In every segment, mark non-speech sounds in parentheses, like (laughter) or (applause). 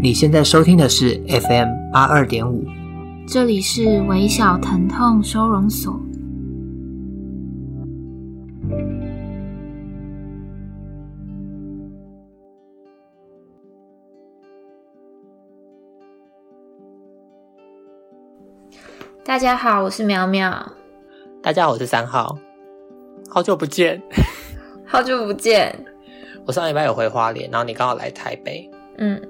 你现在收听的是 FM 八二点五，这里是微小疼痛收容所。大家好，我是苗苗。大家好，我是三号。好久不见，(laughs) 好久不见。我上礼拜有回花莲，然后你刚好来台北。嗯。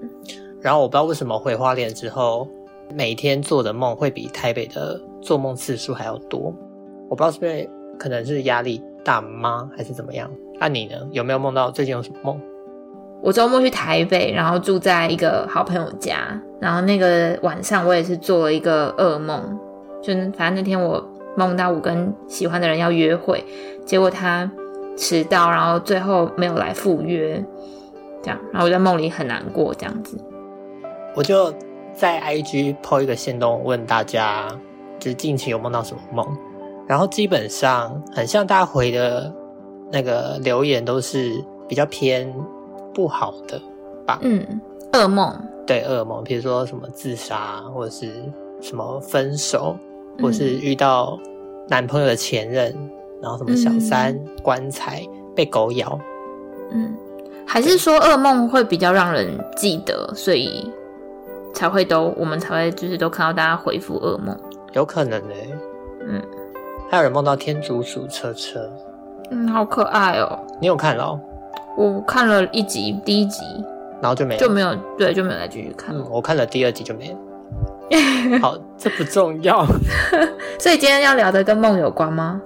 然后我不知道为什么回花莲之后，每天做的梦会比台北的做梦次数还要多。我不知道是不是可能是压力大吗，还是怎么样？那你呢？有没有梦到最近有什么梦？我周末去台北，然后住在一个好朋友家，然后那个晚上我也是做了一个噩梦，就反正那天我梦到我跟喜欢的人要约会，结果他迟到，然后最后没有来赴约，这样，然后我在梦里很难过，这样子。我就在 IG po 一个线动，问大家就是近期有梦到什么梦，然后基本上很像大家回的那个留言都是比较偏不好的吧？嗯，噩梦，对，噩梦，比如说什么自杀，或者是什么分手，或是遇到男朋友的前任，嗯、然后什么小三、棺材被狗咬，嗯，还是说噩梦会比较让人记得，所以。才会都，我们才会就是都看到大家回复噩梦，有可能呢、欸。嗯，还有人梦到天竺鼠车车，嗯，好可爱哦。你有看哦？我看了一集，第一集，然后就没了，就没有，对，就没有再继续看。嗯，我看了第二集就没了。(laughs) 好，这不重要。(laughs) 所以今天要聊的跟梦有关吗？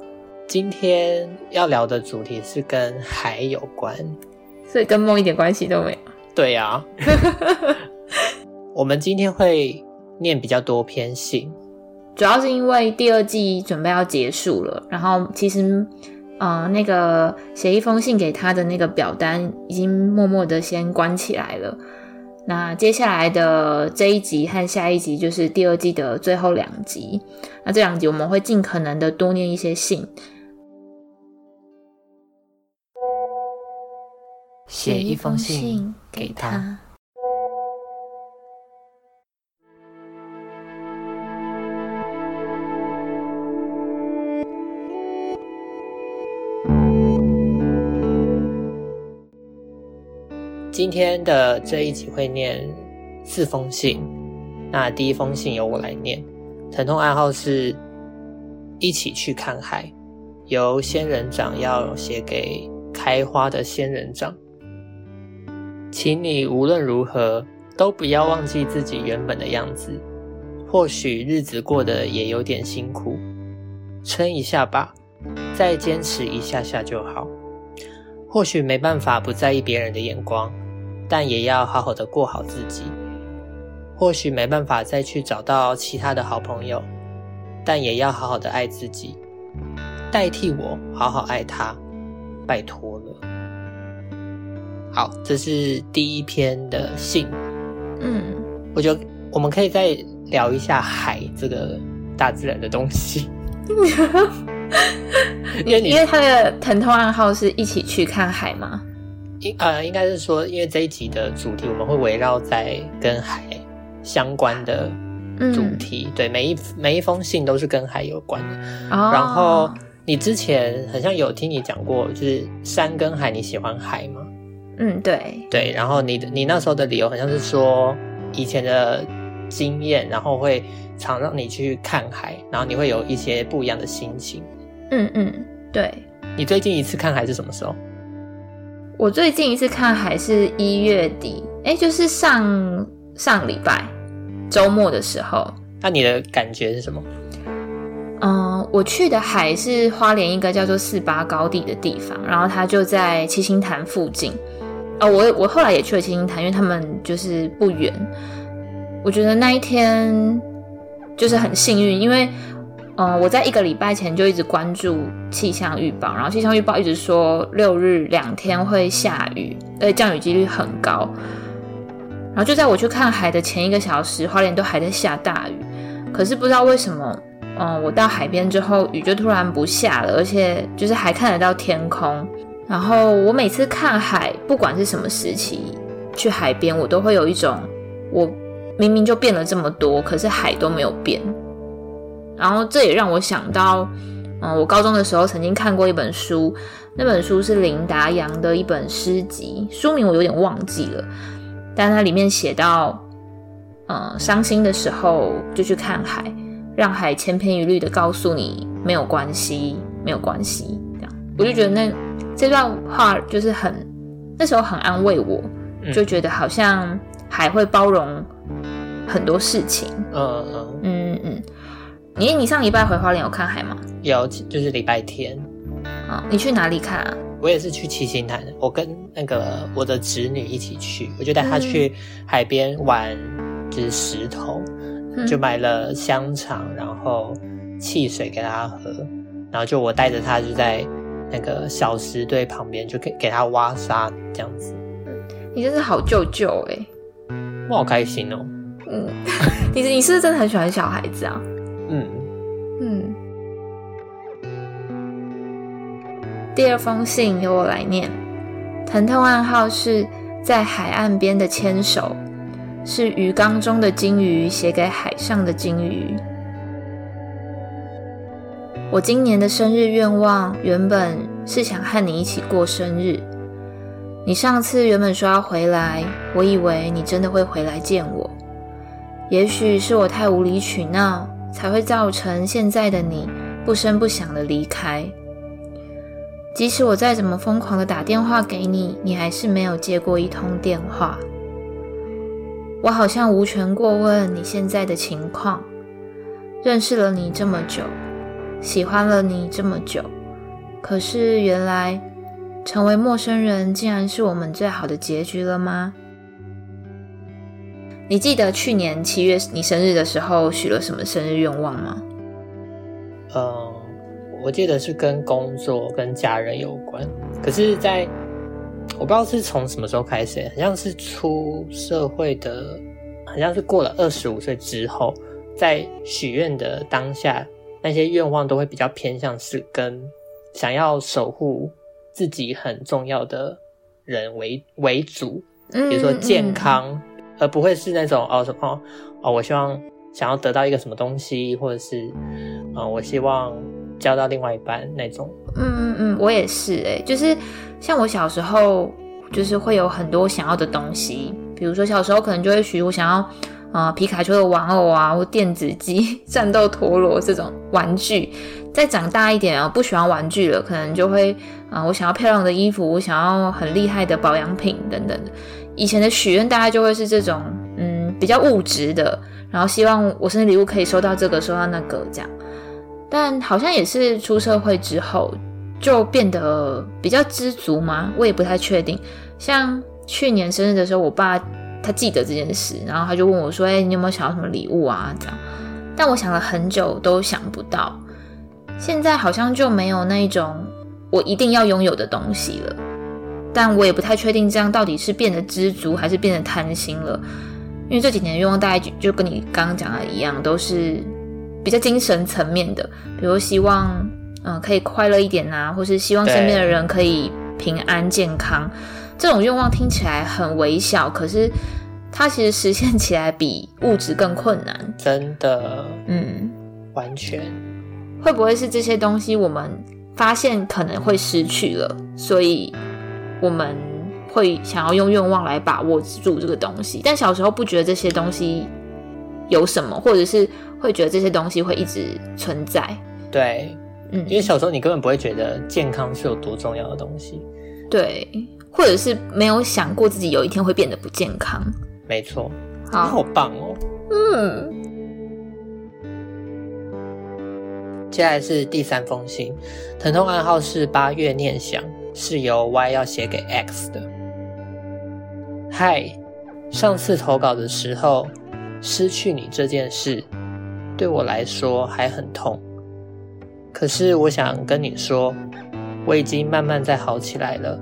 今天要聊的主题是跟海有关，所以跟梦一点关系都没有。对呀、啊。(laughs) 我们今天会念比较多篇信，主要是因为第二季准备要结束了，然后其实，呃，那个写一封信给他的那个表单已经默默的先关起来了。那接下来的这一集和下一集就是第二季的最后两集，那这两集我们会尽可能的多念一些信，写一封信给他。今天的这一集会念四封信，那第一封信由我来念，疼痛暗号是一起去看海，由仙人掌要写给开花的仙人掌，请你无论如何都不要忘记自己原本的样子，或许日子过得也有点辛苦，撑一下吧，再坚持一下下就好，或许没办法不在意别人的眼光。但也要好好的过好自己。或许没办法再去找到其他的好朋友，但也要好好的爱自己，代替我好好爱他，拜托了。好，这是第一篇的信。嗯，我觉得我们可以再聊一下海这个大自然的东西。(laughs) 因为你因为他的疼痛暗号是一起去看海吗？应呃，应该是说，因为这一集的主题我们会围绕在跟海相关的主题，嗯、对，每一每一封信都是跟海有关的。哦、然后你之前好像有听你讲过，就是山跟海，你喜欢海吗？嗯，对，对。然后你的你那时候的理由好像是说以前的经验，然后会常让你去看海，然后你会有一些不一样的心情。嗯嗯，对。你最近一次看海是什么时候？我最近一次看海是一月底，哎，就是上上礼拜周末的时候。那你的感觉是什么？嗯，我去的海是花莲一个叫做四八高地的地方，然后它就在七星潭附近。哦，我我后来也去了七星潭，因为他们就是不远。我觉得那一天就是很幸运，因为。嗯，我在一个礼拜前就一直关注气象预报，然后气象预报一直说六日两天会下雨，而且降雨几率很高。然后就在我去看海的前一个小时，花莲都还在下大雨。可是不知道为什么，嗯，我到海边之后，雨就突然不下了，而且就是还看得到天空。然后我每次看海，不管是什么时期去海边，我都会有一种，我明明就变了这么多，可是海都没有变。然后这也让我想到，嗯，我高中的时候曾经看过一本书，那本书是林达阳的一本诗集，书名我有点忘记了，但它里面写到，嗯，伤心的时候就去看海，让海千篇一律的告诉你没有关系，没有关系，这样，我就觉得那。这段话就是很，那时候很安慰我，就觉得好像海会包容很多事情。嗯嗯嗯嗯。你你上礼拜回花莲有看海吗？有，就是礼拜天。啊，你去哪里看啊？我也是去七星潭，我跟那个我的侄女一起去，我就带她去海边玩，就是石头，就买了香肠，然后汽水给她喝，然后就我带着她就在。那个小石堆旁边就给给她挖沙这样子，你真是好舅舅哎，我好开心哦。嗯，(laughs) 你你是不是真的很喜欢小孩子啊？嗯嗯。第二封信由我来念，疼痛暗号是在海岸边的牵手，是鱼缸中的金鱼写给海上的金鱼。我今年的生日愿望原本是想和你一起过生日。你上次原本说要回来，我以为你真的会回来见我。也许是我太无理取闹，才会造成现在的你不声不响的离开。即使我再怎么疯狂的打电话给你，你还是没有接过一通电话。我好像无权过问你现在的情况。认识了你这么久。喜欢了你这么久，可是原来成为陌生人竟然是我们最好的结局了吗？你记得去年七月你生日的时候许了什么生日愿望吗？嗯，我记得是跟工作跟家人有关。可是在，在我不知道是从什么时候开始，好像是出社会的，好像是过了二十五岁之后，在许愿的当下。那些愿望都会比较偏向是跟想要守护自己很重要的人为为主，比如说健康，嗯嗯、而不会是那种哦什么哦，我希望想要得到一个什么东西，或者是啊、我希望交到另外一半那种。嗯嗯嗯，我也是哎、就是像我小时候，就是会有很多想要的东西，比如说小时候可能就会许我想要。啊、皮卡丘的玩偶啊，或电子机、(laughs) 战斗陀螺这种玩具。再长大一点啊，不喜欢玩具了，可能就会啊、我想要漂亮的衣服，我想要很厉害的保养品等等。以前的许愿大概就会是这种，嗯，比较物质的，然后希望我生日礼物可以收到这个，收到那个这样。但好像也是出社会之后，就变得比较知足吗？我也不太确定。像去年生日的时候，我爸。他记得这件事，然后他就问我说：“哎、你有没有想要什么礼物啊？”这样，但我想了很久都想不到。现在好像就没有那种我一定要拥有的东西了，但我也不太确定这样到底是变得知足还是变得贪心了。因为这几年的愿望大概就，跟你刚刚讲的一样，都是比较精神层面的，比如希望嗯、呃、可以快乐一点啊，或是希望身边的人可以平安健康。这种愿望听起来很微小，可是它其实实现起来比物质更困难。真的，嗯，完全。会不会是这些东西我们发现可能会失去了，所以我们会想要用愿望来把握住这个东西？但小时候不觉得这些东西有什么，或者是会觉得这些东西会一直存在。对，嗯，因为小时候你根本不会觉得健康是有多重要的东西。对。或者是没有想过自己有一天会变得不健康。没错，好，好棒哦。嗯。接下来是第三封信，疼痛暗号是八月念想，是由 Y 要写给 X 的。嗨，上次投稿的时候，失去你这件事对我来说还很痛。可是我想跟你说，我已经慢慢在好起来了。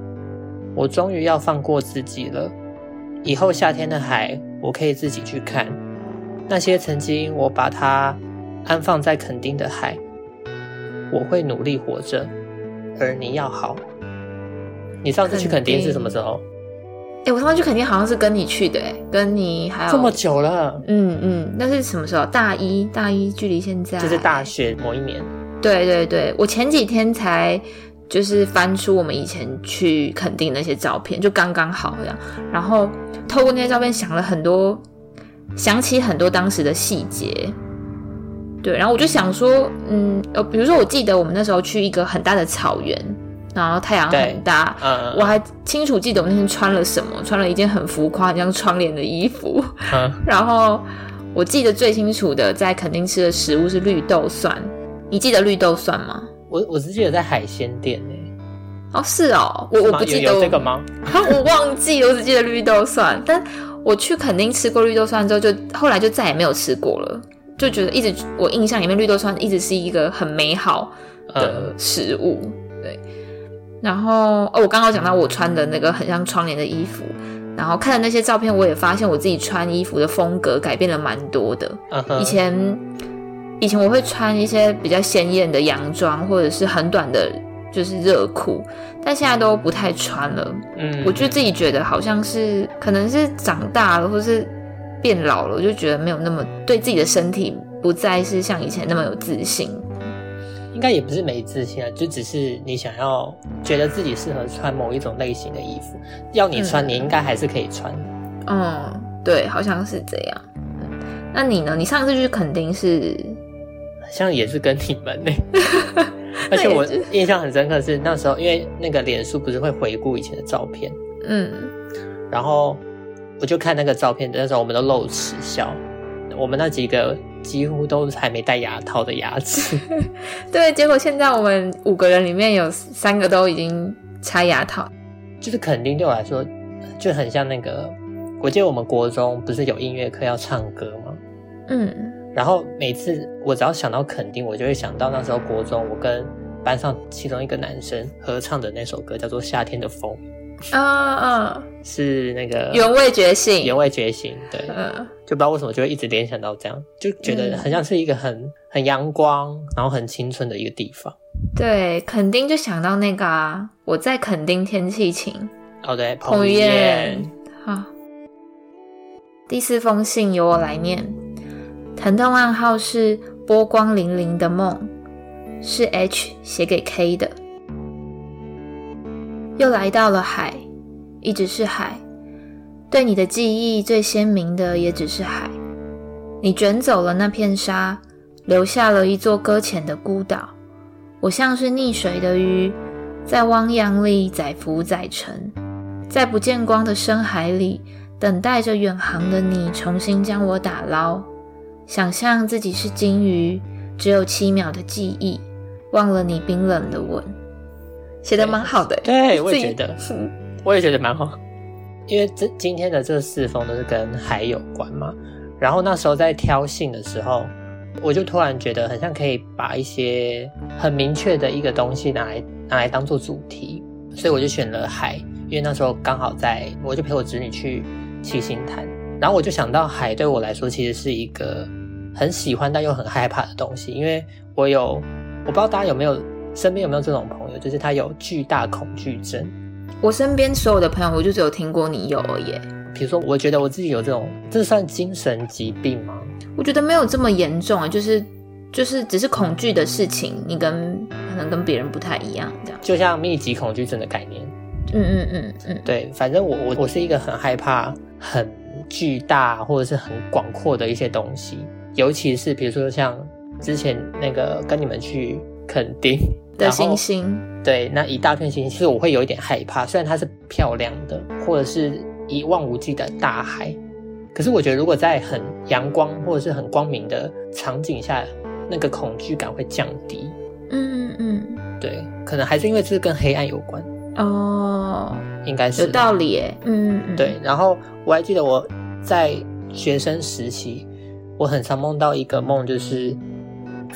我终于要放过自己了。以后夏天的海，我可以自己去看。那些曾经我把它安放在垦丁的海，我会努力活着，而你要好。你上次去垦丁是什么时候？哎、欸，我上次去垦丁好像是跟你去的，哎，跟你还有这么久了。嗯嗯，那是什么时候？大一，大一距离现在就是大学某一年。对对对，我前几天才就是翻出我们以前去垦丁那些照片，就刚刚好这样。然后透过那些照片想了很多，想起很多当时的细节。对，然后我就想说，嗯，呃，比如说我记得我们那时候去一个很大的草原。然后太阳很大，嗯，我还清楚记得我那天穿了什么，穿了一件很浮夸、很像窗帘的衣服。嗯，(laughs) 然后我记得最清楚的，在垦丁吃的食物是绿豆蒜。你记得绿豆蒜吗？我我只记得在海鲜店呢。哦，是哦，我我不记得有这个吗？(laughs) 我忘记，我只记得绿豆蒜。但我去垦丁吃过绿豆蒜之后，就后来就再也没有吃过了，就觉得一直我印象里面绿豆蒜一直是一个很美好的食物，嗯、对。然后哦，我刚刚讲到我穿的那个很像窗帘的衣服，然后看了那些照片，我也发现我自己穿衣服的风格改变了蛮多的。Uh huh. 以前以前我会穿一些比较鲜艳的洋装，或者是很短的，就是热裤，但现在都不太穿了。嗯，我就自己觉得好像是可能是长大了，或是变老了，我就觉得没有那么对自己的身体不再是像以前那么有自信。应该也不是没自信啊，就只是你想要觉得自己适合穿某一种类型的衣服，要你穿，嗯、你应该还是可以穿。嗯，对，好像是这样。嗯，那你呢？你上次去肯定是，好像也是跟你们呢。(laughs) 而且我印象很深刻是那时候，因为那个脸书不是会回顾以前的照片，嗯，然后我就看那个照片，那时候我们都露齿笑，我们那几个。几乎都还没戴牙套的牙齿，(laughs) (laughs) 对，结果现在我们五个人里面有三个都已经拆牙套，就是肯定对我来说就很像那个，我记得我们国中不是有音乐课要唱歌吗？嗯，然后每次我只要想到肯定，我就会想到那时候国中我跟班上其中一个男生合唱的那首歌，叫做《夏天的风》。啊啊，是那个原味觉醒，原味觉醒，对，嗯，就不知道为什么就会一直联想到这样，就觉得很像是一个很、嗯、很阳光，然后很青春的一个地方。对，肯定就想到那个啊，我在垦丁天气晴。哦，对，彭于晏。好，第四封信由我来念，疼痛暗号是波光粼粼的梦，是 H 写给 K 的。又来到了海，一直是海。对你的记忆最鲜明的也只是海。你卷走了那片沙，留下了一座搁浅的孤岛。我像是溺水的鱼，在汪洋里载浮载沉，在不见光的深海里，等待着远航的你重新将我打捞。想象自己是金鱼，只有七秒的记忆，忘了你冰冷的吻。写得蛮好的，对，我也觉得，(laughs) 我也觉得蛮好。因为这今天的这四封都是跟海有关嘛，然后那时候在挑信的时候，我就突然觉得很像可以把一些很明确的一个东西拿来拿来当做主题，所以我就选了海，因为那时候刚好在，我就陪我侄女去七星潭，然后我就想到海对我来说其实是一个很喜欢但又很害怕的东西，因为我有，我不知道大家有没有。身边有没有这种朋友？就是他有巨大恐惧症。我身边所有的朋友，我就只有听过你有而已。比如说，我觉得我自己有这种，这算精神疾病吗？我觉得没有这么严重啊，就是就是只是恐惧的事情，你跟可能跟别人不太一样，这样。就像密集恐惧症的概念。嗯嗯嗯嗯，对，反正我我我是一个很害怕很巨大或者是很广阔的一些东西，尤其是比如说像之前那个跟你们去垦丁。的星星，对，那一大片星星，其实我会有一点害怕。虽然它是漂亮的，或者是一望无际的大海，可是我觉得如果在很阳光或者是很光明的场景下，那个恐惧感会降低。嗯嗯嗯，对，可能还是因为这是跟黑暗有关哦，应该是有道理耶。嗯嗯，对。然后我还记得我在学生时期，我很常梦到一个梦，就是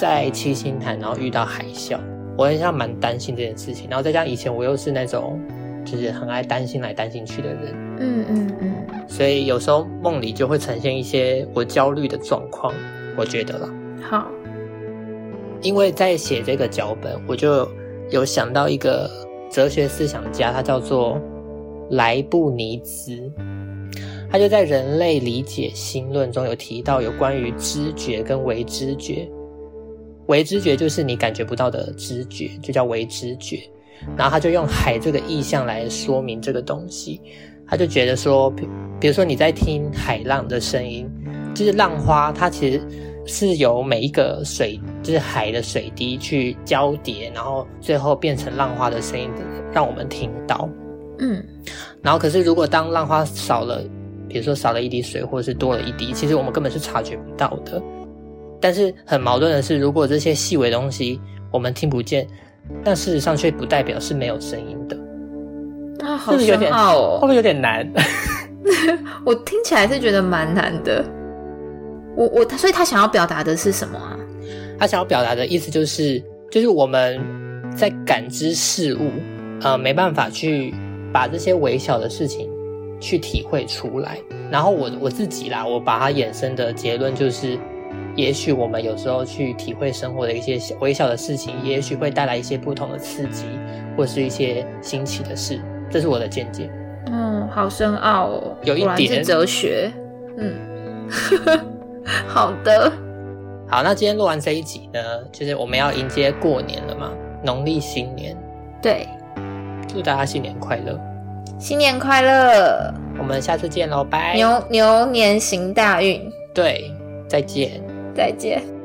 在七星潭，然后遇到海啸。我好像蛮担心这件事情，然后再加上以前我又是那种就是很爱担心来担心去的人，嗯嗯嗯，所以有时候梦里就会呈现一些我焦虑的状况，我觉得了。好，因为在写这个脚本，我就有想到一个哲学思想家，他叫做莱布尼兹。他就在《人类理解新论》中有提到有关于知觉跟为知觉。伪知觉就是你感觉不到的知觉，就叫伪知觉。然后他就用海这个意象来说明这个东西。他就觉得说，比如说你在听海浪的声音，就是浪花，它其实是由每一个水，就是海的水滴去交叠，然后最后变成浪花的声音，让我们听到。嗯，然后可是如果当浪花少了，比如说少了一滴水，或者是多了一滴，其实我们根本是察觉不到的。但是很矛盾的是，如果这些细微的东西我们听不见，但事实上却不代表是没有声音的。啊，好深奥哦，会不会有点难？(laughs) 我听起来是觉得蛮难的。我我他，所以他想要表达的是什么啊？他想要表达的意思就是，就是我们在感知事物，呃，没办法去把这些微小的事情。去体会出来，然后我我自己啦，我把它衍生的结论就是，也许我们有时候去体会生活的一些小微小的事情，也许会带来一些不同的刺激，或是一些新奇的事，这是我的见解。嗯，好深奥哦，有一点哲学。嗯，(laughs) 好的，好，那今天录完这一集呢，就是我们要迎接过年了嘛，农历新年。对，祝大家新年快乐。新年快乐！我们下次见喽，拜！牛牛年行大运，对，再见，再见。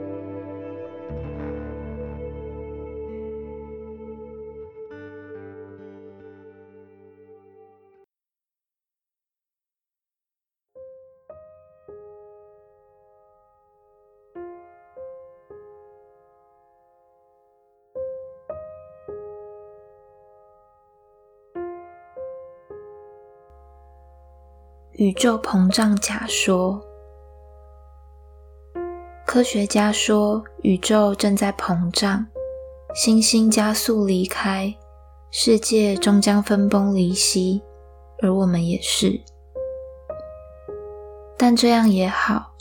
宇宙膨胀假说，科学家说宇宙正在膨胀，星星加速离开，世界终将分崩离析，而我们也是。但这样也好，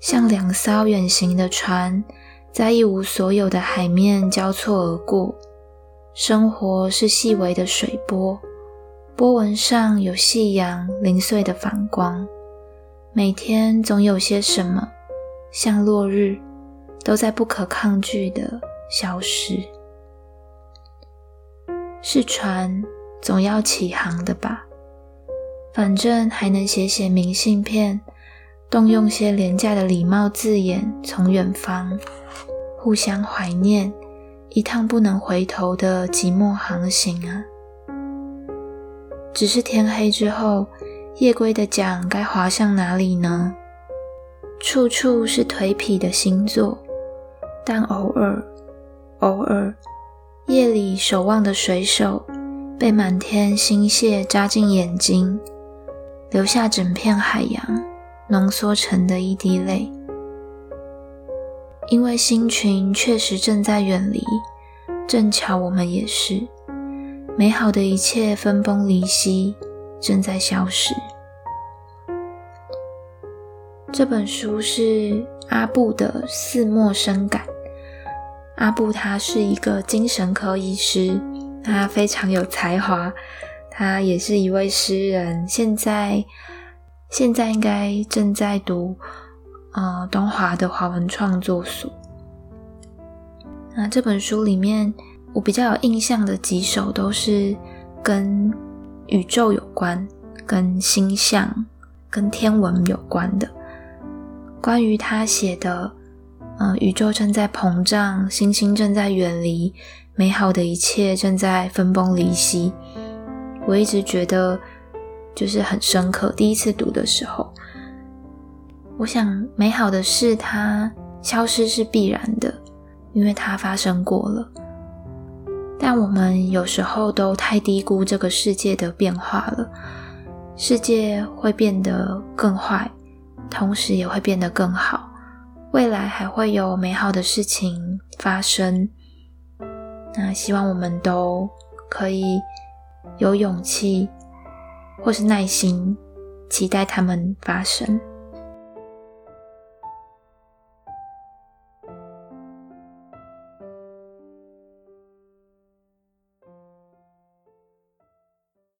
像两艘远行的船，在一无所有的海面交错而过，生活是细微的水波。波纹上有夕阳零碎的反光，每天总有些什么，像落日，都在不可抗拒的消失。是船总要起航的吧？反正还能写写明信片，动用些廉价的礼貌字眼，从远方互相怀念一趟不能回头的寂寞航行啊！只是天黑之后，夜归的桨该划向哪里呢？处处是颓圮的星座，但偶尔，偶尔，夜里守望的水手被满天星屑扎进眼睛，留下整片海洋浓缩成的一滴泪。因为星群确实正在远离，正巧我们也是。美好的一切分崩离析，正在消失。这本书是阿布的《似陌生感》。阿布他是一个精神科医师，他非常有才华，他也是一位诗人。现在现在应该正在读呃东华的华文创作所。那这本书里面。我比较有印象的几首都是跟宇宙有关、跟星象、跟天文有关的。关于他写的，嗯、呃，宇宙正在膨胀，星星正在远离，美好的一切正在分崩离析。我一直觉得就是很深刻。第一次读的时候，我想美好的事它消失是必然的，因为它发生过了。但我们有时候都太低估这个世界的变化了。世界会变得更坏，同时也会变得更好。未来还会有美好的事情发生。那希望我们都可以有勇气，或是耐心，期待他们发生。